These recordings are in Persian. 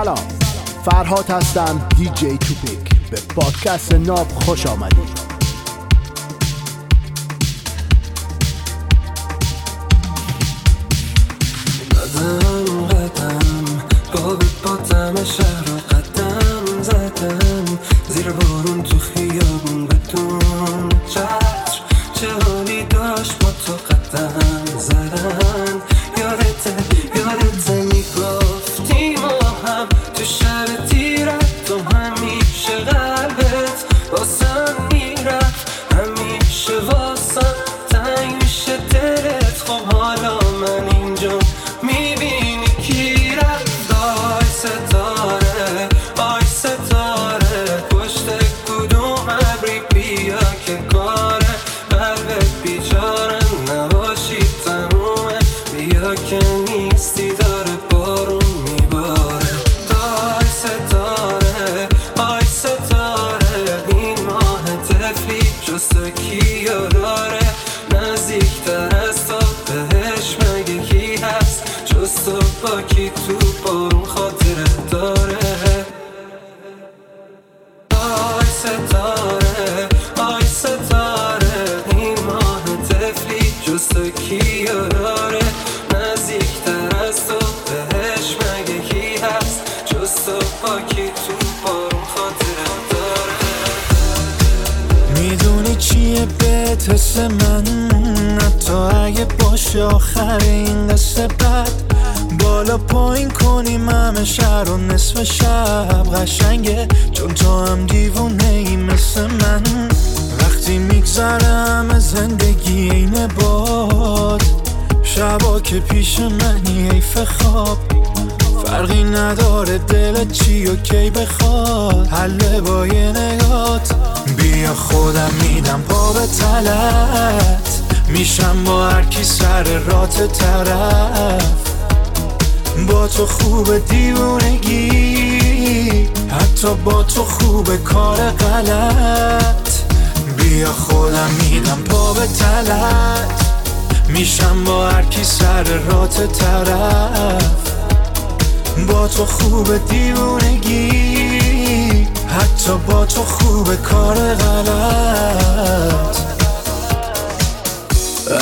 سلام. فرهاد هستم جی توپیک. به پادکست ناب خوش آمدید. بهت حس من حتی اگه باشه آخر این قصه بد بالا پایین کنیم همه شهر و نصف شب قشنگه. چون تو هم دیوونه ای مثل من. وقتی میگذرم زندگی این باد. شبا که پیش منی حیف خواب فرقی نداره دلت چی و کی بخواد؟ حل با یه نگات. بیا خودم میدم پا به تلت. میشم با هر کی سر رات طرف. با تو خوب دیوونگی حتی با تو خوب کار غلط. بیا خودم میدم پا به تلت. میشم با هر کی سر رات طرف. با تو خوب دیوونگی حتی با تو خوب کار غلط.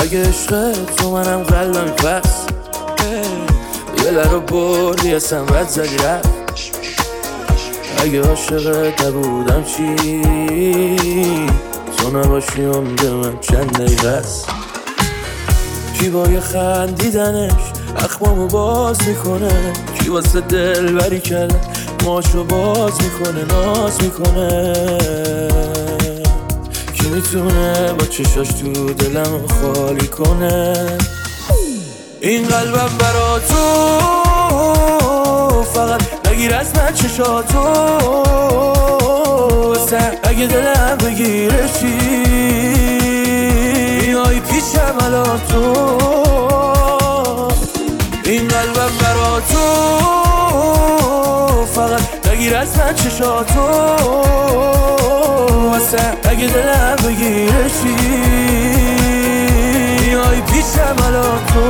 اگه عشق تو منم قلبم پس یه رو بردی اصلا رد زدی رفت. اگه عاشقت نبودم چی؟ تو نباشی عمر من چند دقیقه است. کی با یه خندیدنش اخمامو باز می‌کنه؟ کی واسه دل بری کرده ماشو باز می‌کنه ناز می‌کنه. کی می‌تونه با چشاش تو دلم خالی کنه؟ این قلبم برا تو فقط نگیر از من چشاتو اگه دلم بگیره چی؟ آی پیشم الان تو. تو فقط نگیر از من چشاتو. واسه اگه دلم بگیره چی؟ آی پیشم الان تو.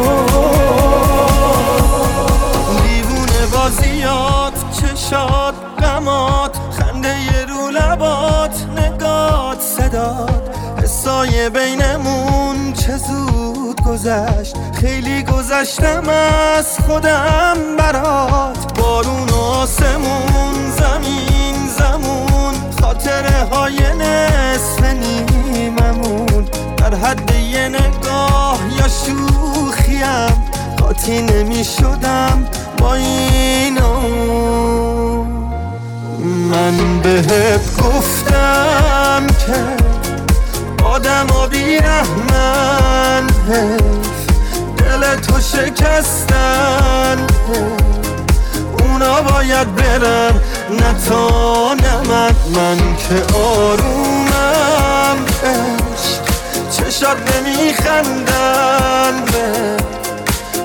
دیوونه بازیات چشات غمات خنده رو لبات نگات صدات. حسای بینمون چه زود؟ گذشت. خیلی گذشتم از خودم برات. بارون آسمون زمین زمون. خاطره های نصف نیممون. در حد یه نگاه یا شوخیم. قاطی نمی شدم با این من بهت گفتم که آدم و بیرحمن. دل تو شکستن. اونا باید برن نه تا نه من. که آرومم. عشق چشات نمیخندن. به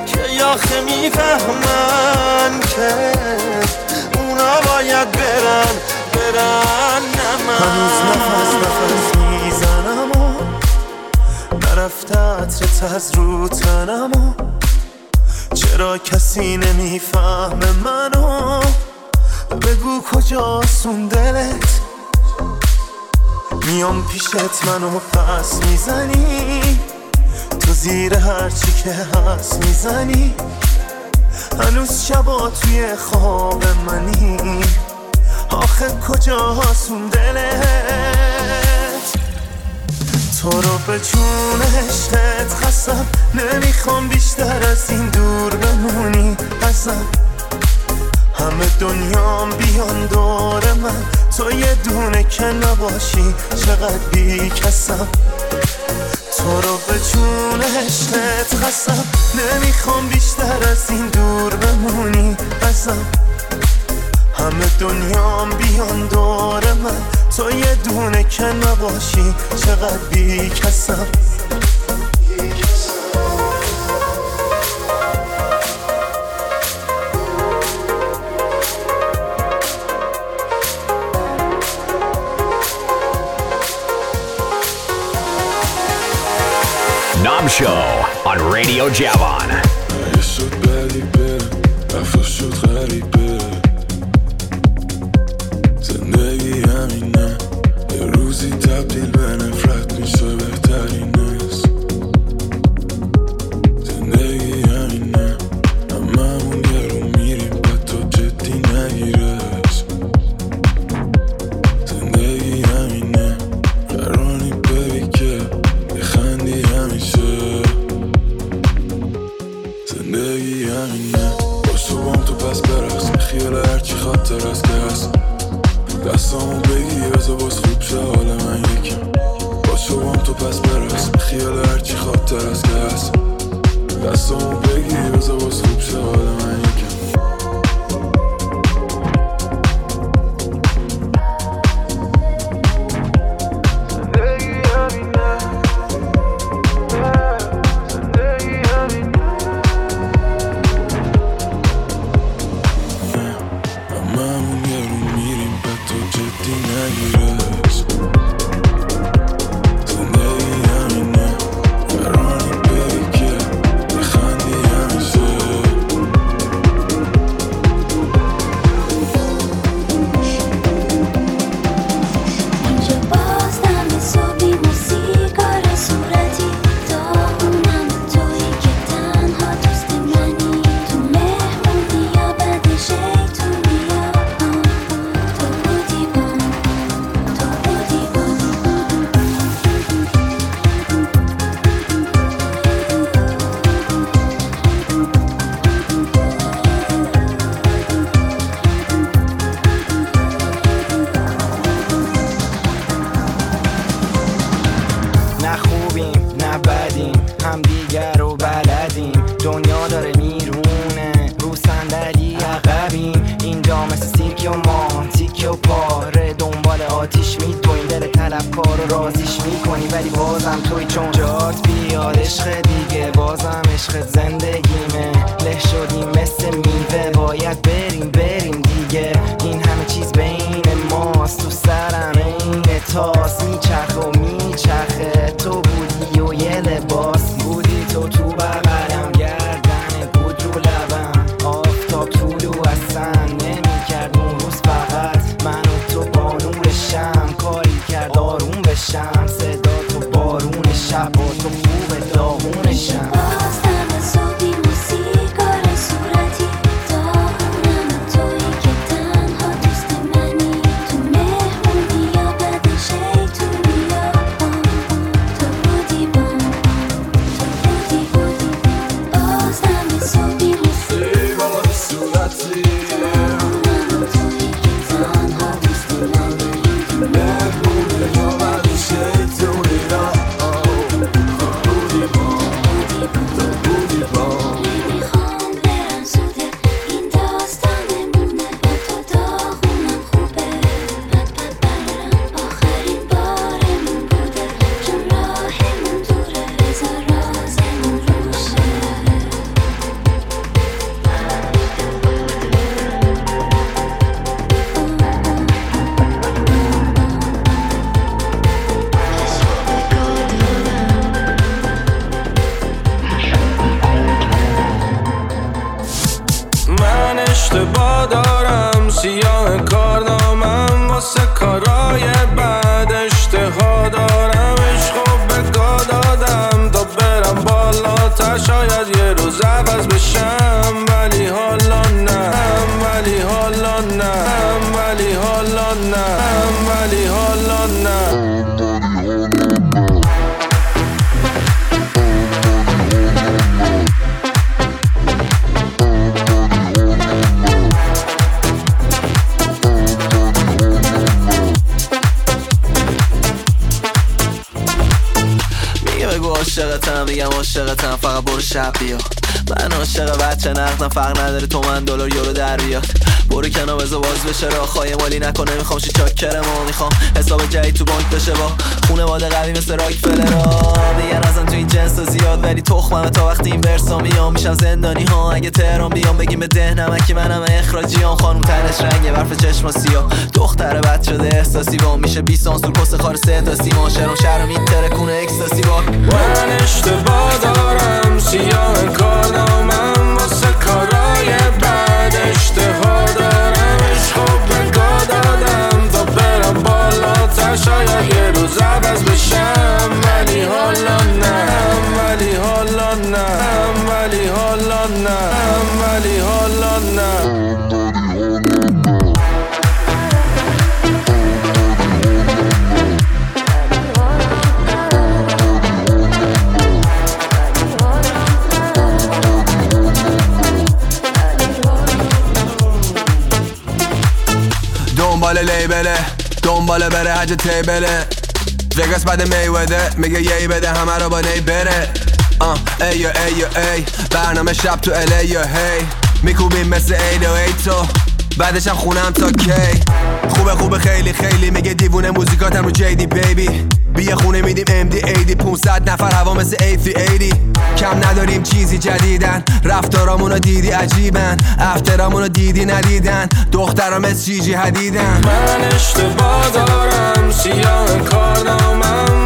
که آخه می‌فهمن که اونا باید برن. برن نه من. رفته عطرت از رو تنمو. چرا کسی نمیفهم منو؟ بگو کجاست سون دلت؟ میام پیشت منو پس می‌زنی؟ تو زیر هرچی که هست می‌زنی؟ هنوز شبا توی خواب منی. آخه کجاست سون دلت؟ تو رو به جون عشقت خستم نمی‌خوام بیشتر از این دور بمونی. ازم همه دنیام بیان دور من. تو یه دونه که نباشی چقدر بی کسم تو رو به جون عشقت خستم نمی‌خوام بیشتر از این دور بمونی. ازم همه دنیا بیان دور من تو یه دونه که نباشی چقدر بی کسم Show on Radio Javon. بازیش می‌کنی ولی بازم توی چون جات بیاد عشق دیگه بازم عشق زندگیمه. له شدیم مثل میوه عاشقتم فقط برو شب بیا من عاشق بچه نقدم فرق نداره تو من دلار یورو در بیاد برو کنار بذار باز بشه راه خواهی مالی نکنه می‌خوام شی چاکرم و می‌خوام. حساب جدید تو بانک بشه با خونه واده قوی مثل راک فلرا میگن ازم تو این جنس زیاد ولی تخممه تا وقتی این ورسا میام میشم زندانی ها اگه تهران بیام بگیم به ده نمکی منم اخراجیام خانم تنش رنگه برف چشما سیاه. دختر بد شده احساسی با میشه 20 سانسور پست خار سه تا سیما. شرم شرم این ترکونه اکستاسی با. من اشتباه دارم. سیاه کارنامم واسه کارای بعد اشتها دارم عشقو به گا دادم تا برم بالاتر. شاید یه روز بشم. ولی حالا نه. ولی حالا نه. ولی حالا نه. ولی حالا نه. دنبال بره حج تیبله. وگاس بعد میوده میگه یی بده همه رو با نی بره. آه ای یا ای یا ای برنامه شب تو الی یا هی. میکوبیم مثل ای و ای تو. بعدش هم خونم تا کی. خوبه خوبه خیلی خیلی. میگه دیوونه موزیکاتم رو جیدی بیبی. بیا خونه میدیم ایدی 500 نفر هوا مثل ایفی ایدی کم نداریم چیزی جدیدن. رفتارامونو دیدی عجیبن. افترامونو دیدی ندیدن. دخترام مثل جیجی حدیدن. من اشتباه دارم. سیاه کارنامم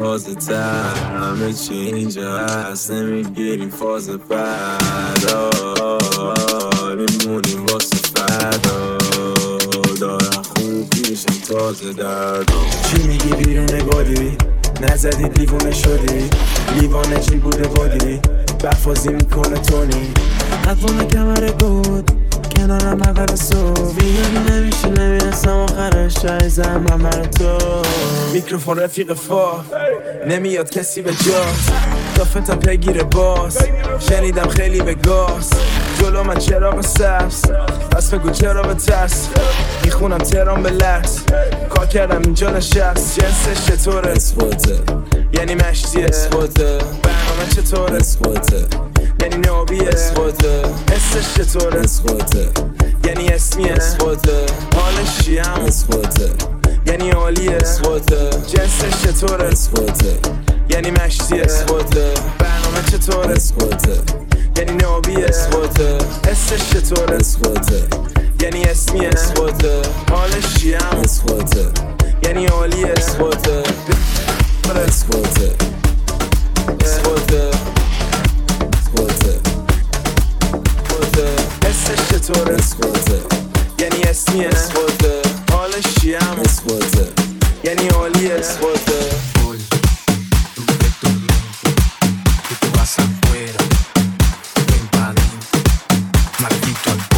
بازه تر. همه چی اینجا هست نمی‌گیریم فاز آه، میمونیم واسه فردا. دارم خوب میشم تازه درد. چی میگی بیرون بادی نزدی دیوونه شدی؟ لیوانه چی بوده بادی بفازی می‌کنه تونی. قطعونه کمر بود. کنارم اول صبح. میگم نمیشه نمی‌رسم آخرش عیزم من برای تو. میکروفون رفیق فا. نمیاد کسی به جاست کافتم پیگیر باز. شنیدم خیلی به گاز. جلو من چراغ سبز. پس بگو چرا به ترس؟ می‌خونم ترام به لرز. کار کردم اینجا نشست. جنسش چطوره؟ اسپورته یعنی مشتی. اسپورته برنامه چطوره؟ اسپورته یعنی نابی اسپورته حسش چطوره اسپورته یعنی اسمی اسپورته حالش چی هم یعنی عالی اسپورته جنسش چطوره؟ اسپورته یعنی مشتی اسپورته برنامه چطوره؟ اسپورته یعنی نابی اسپورته حسش چطوره؟ اسپورته یعنی اسمی اسپورته حالش چی هم یعنی عالی اسپورته اسپورته اسپورته this shit's what it's I'm it's worth it. Yani all maldito al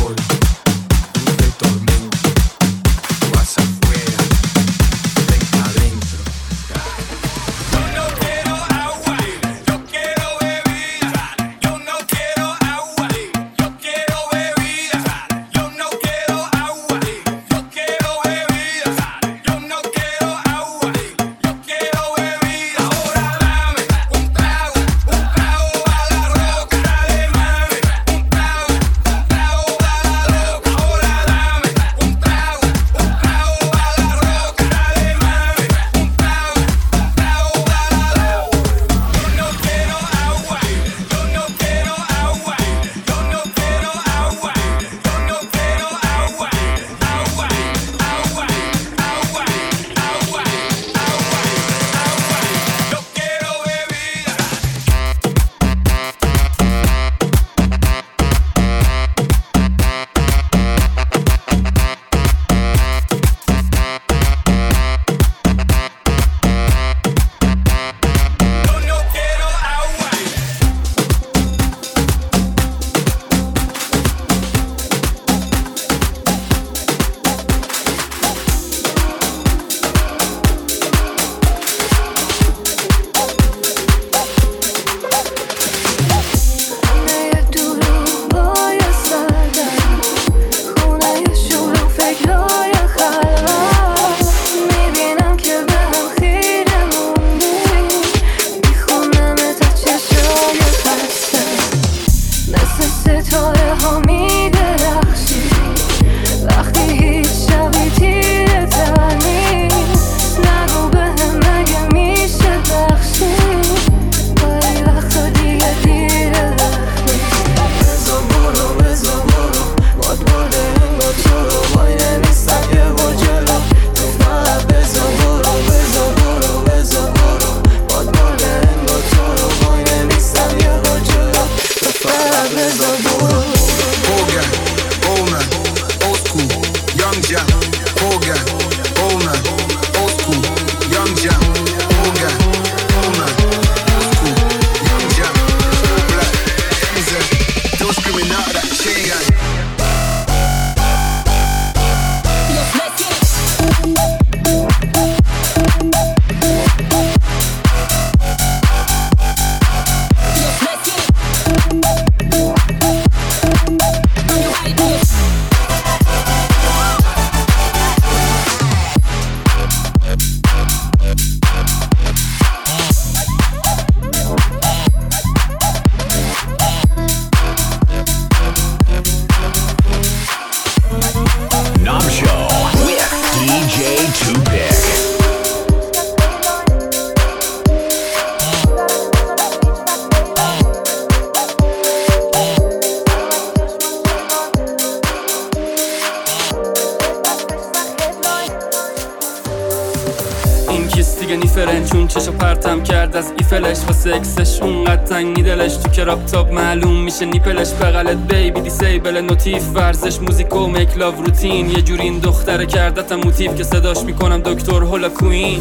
دیگه نیفرن چون چشو پرتم کرد از ایفلش واسه اکسش اونقدر تنگ دلش تو کراب تاپ معلوم میشه نیپلش بغلت. بیبی دیسیبل نوتیف ورزش موزیک و میک لاو روتین یه جوری این دختره کردتم موتیف که صداش می‌کنم دکتر هولا کوین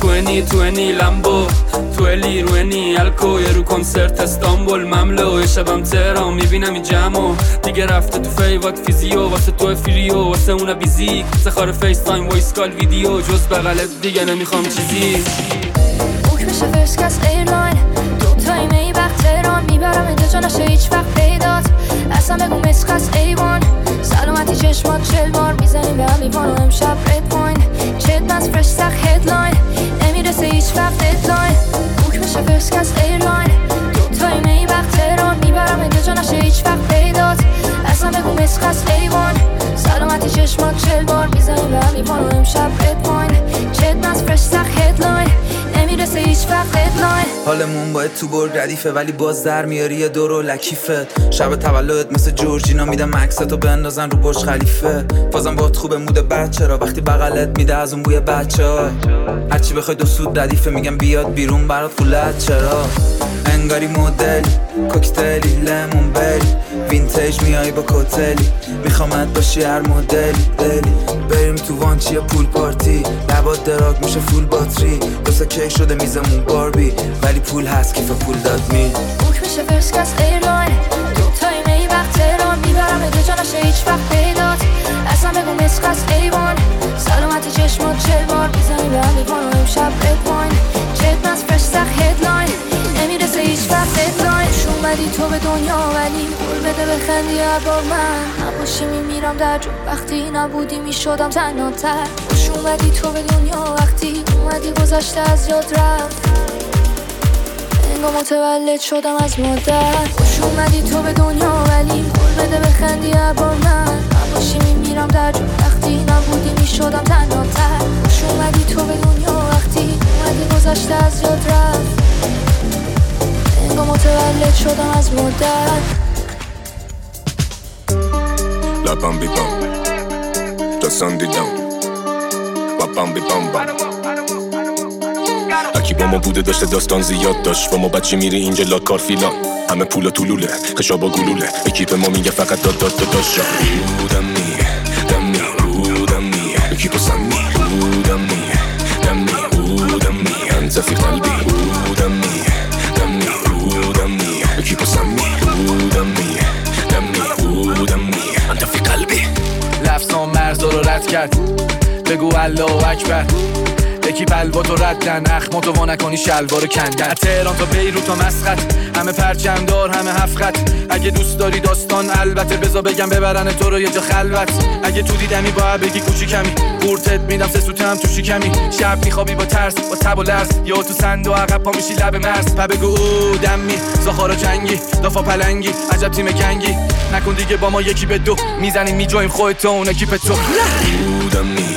توینی توینی لمبو تو الی روینی الکو. یه رو کنسرت استانبول مملو. یه شبم تهران می‌بینم این جمعو دیگه رفته تو فیوات فیزیو. واسه تو فریو واسه اونا بیزیک. سخار فیس تایم وایس کال ویدیو. جز بغلت دیگه نمی‌خوام چیزی. بوک بشه فرسکس ایرلاین. دو تای می وقت تهران. می‌برم اینجا جا نشه هیچ وقت پیدات. اصلا بگو مسخص ایوان. سلامتی چشمات چل بار می‌زنیم به هم میوان و امشب رد پوین چت بس فرش سخ هدلاین نمی‌رسه هیچ وقت ددلاین بوک بشه فرسکس ایرلاین. دو تای می وقت تهران. می‌برم اینجا جا نشه هیچ وقت پیدات. اصلا بگو مسخص ایوان. سلامتی چشمات چل بار می‌زنیم به هم میوان و امشب رد پوین چت بس فرش سخ نمی‌رسه هیچ وقت ددلاین حالمون باید تو برگ ردیفه ولی باز در میاری یه دور و لکیفت شب تولدت مثل جورجینا میدم عکستو بندازن رو برج خلیفه. بازم باد خوبه مود بد چرا وقتی بغلت میده از اون بوی بچه ها. هرچی بخوای دو سود ردیفه میگم بیاد بیرون برات فولت چرا. انگاری مدلی کوکتلی لمون بری وینتیج میای با کوتلی. میخوامت باشی هر دلی بریم تو وانچی یا پول پارتی. لبات دراگ میشه فول باتری. دوستا کی شده میزمون باربی. ولی پول هست کیف پول داد می. بوک میشه فرسکس ایرلاین دو تای می وقت تهران. می‌برم به جا نشه هیچ وقت پیدات اصلا بگو مسخص ایوان. سلامتی چشمات چل بار به هم لیوان و امشب پوین چت مز فرش سخ هدلاین نمی‌رسه هیچ وقت ددلاین اومدی تو به دنیا ولی بده بخندی بار من. نباشی میمیرم در جو وقتی نبودی می‌شدم تنها تر. خوش اومدی تو به دنیا. وقتی اومدی گذشته از یاد رفت. انگار متولد شدم از مادر. خوش اومدی تو به دنیا. ولی قول بده بخندی هر بار من. نباشی میمیرم در جو وقتی نبودی می‌شدم تنها تر. خوش اومدی تو به دنیا. وقتی اومدی گذشته از یاد رفت. انگار متولد شدم از مادر. لبم بی بام دستان دیدم لبم بی بام بام هرکی با ما بوده داشته داستان زیاد داشت. با ما بچه میری اینجا لا کار فیلان همه پولا طولوله خشابا گلوله. اکیپ ما میگه فقط داد داد داد داشت بودم بگو الله اکبر. یکی بلوا تو ردن اخماتو وا نکنی شلوارو کندن تهران تا بیروت تا مسقط. همه پرچمدار همه هفت اگه دوست داری داستان البته بزا بگم ببرن تو رو یه جا خلوت. اگه تو دیدمی باید بگی کوچیکمی قورتت میدم سه هم تو شکمی شب میخوابی با ترس با تب و لرز. یا تو سند و عقب پا میشی لب مرز. پا بگو او دمی. زخارا جنگی دافا پلنگی. عجب تیم گنگی نکن دیگه با ما یکی به دو. می‌زنیم میجویم خودت اون اکیپ تو. دمی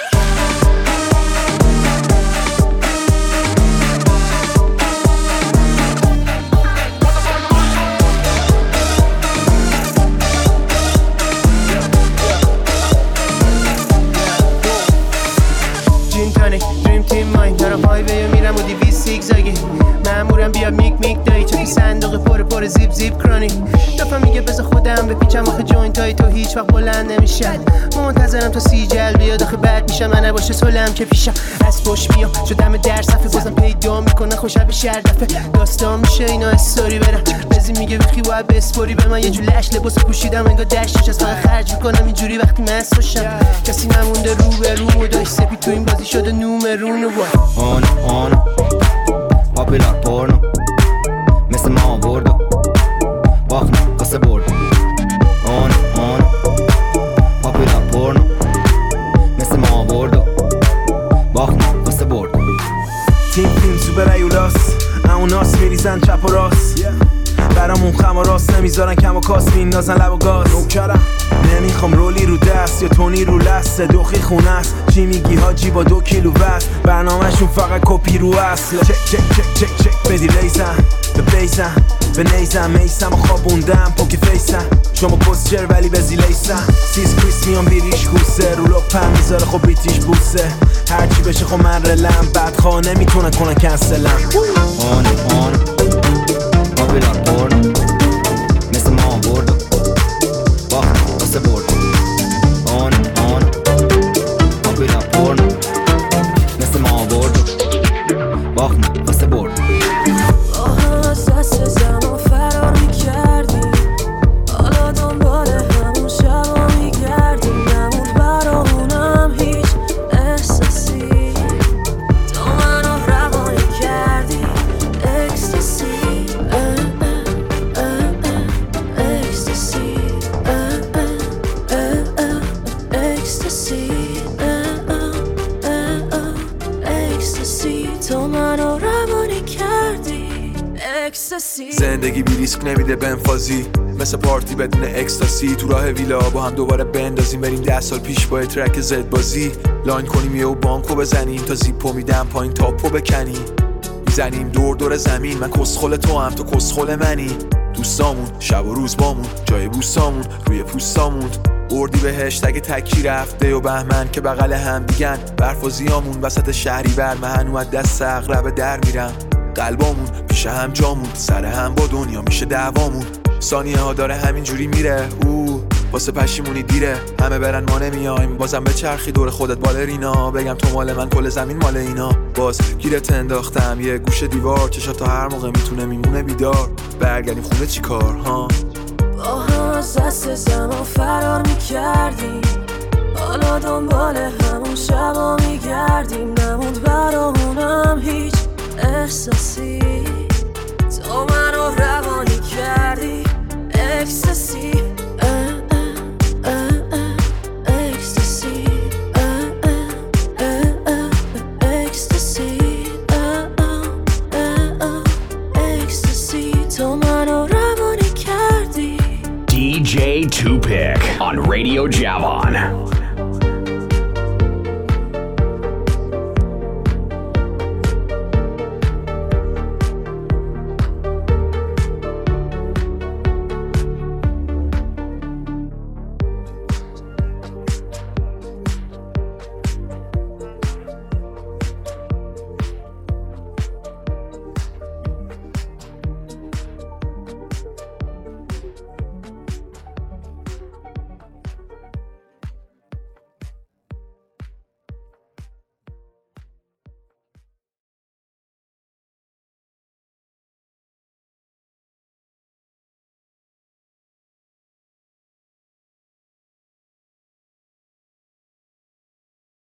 سیگزاگی مامورم بیا میک میک دایی. تو صندوق پر پر زیپ زیپ کرانی. دفعه میگه بذار خودم بپیچم آخه جوینت های تو هیچ وقت بلند نمیشن منتظرم تا سی جل بیاد. آخه بعد میشم من نباشه سلم که پیشم از پشت میام شدم در صفحه بازم پیدا می‌کنه خوشم به شهر دفعه داستان میشه اینا استوری برم. بزی میگه بخی باید بسپوری به من. یه جور لش لباس پوشیدم انگار دشتش از فقط خرج می‌کنم. اینجوری وقتی مست باشم کسی نمونده رو به رو و داشت سپی تو این بازی شده نومرون و آن آن. پاپیلار پورنو. مثل ما برد و باخت قصه فیلم سوپر ایولاس اوناس میریزن چپ و راست. برامون خم و راست نمی‌ذارن کم و کاس میندازن لب و گاز. نوکرم. نمی‌خوام رولی رو دست یا تونی رو لسته دوخی خونه است. چی میگی حاجی با دو کیلو وست برنامهشون فقط کپی رو اصل. چک چک چک چک چک بدی لیزن. به بیزن به نیزم میسم خوابوندم پوکی فیسم. شما پسچر ولی به زیلیسم. سیز کریس میان بیریش کوسه رو لپم می‌ذاره خب بیتیش بوسه. هرچی بشه خب من رلم. بعد خواه نمی‌تونن کنن کنسلم. آن آن. آبیلان برد. مثل ما برد. زندگی بی ریسک نمیده بنفازی. مثل پارتی بدون ecstasy. تو راه ویلا با هم دوباره بندازیم. بریم ده سال پیش با track زدبازی. line کنیم یه و بانکو بزنیم تا زیپو میدم پایین تاپو بکنیم می‌زنیم دور دور زمین. من کسخل تو هم تو کسخل منی. دوستامون شب و روز بامون جای بوسامون روی پوستامون. بردی به هشتگ تکی رفته و بهمن که بغل هم دیگن. برف و زیامون وسط شهری بر من. دست عقرب در میرم. قلبامون پیش هم جامون سر هم با دنیا میشه دعوامون. ثانیه ها داره همینجوری میره او واسه پشیمونی دیره. همه برن ما نمیایم بازم به چرخی دور خودت بالرینا. بگم تو مال من کل زمین مال اینا. باز گیرت انداختم یه گوشه دیوار. چشا تا هر موقع می‌تونه میمونه بیدار. برگردیم خونه چی کار ها؟ با هم از دست زمان فرار می‌کردیم. حالا دنبال همون شبا میگردیم. نموند برامونم هیچ احساسی تو منو روانی کردی اکستاسی اه، اه، اه، اه، اکستاسی اه، اه، اه، اه، اکستاسی اه، اه، اه، اه، اکستاسی تو منو روانی کردی DJ Tupic on Radio Javon.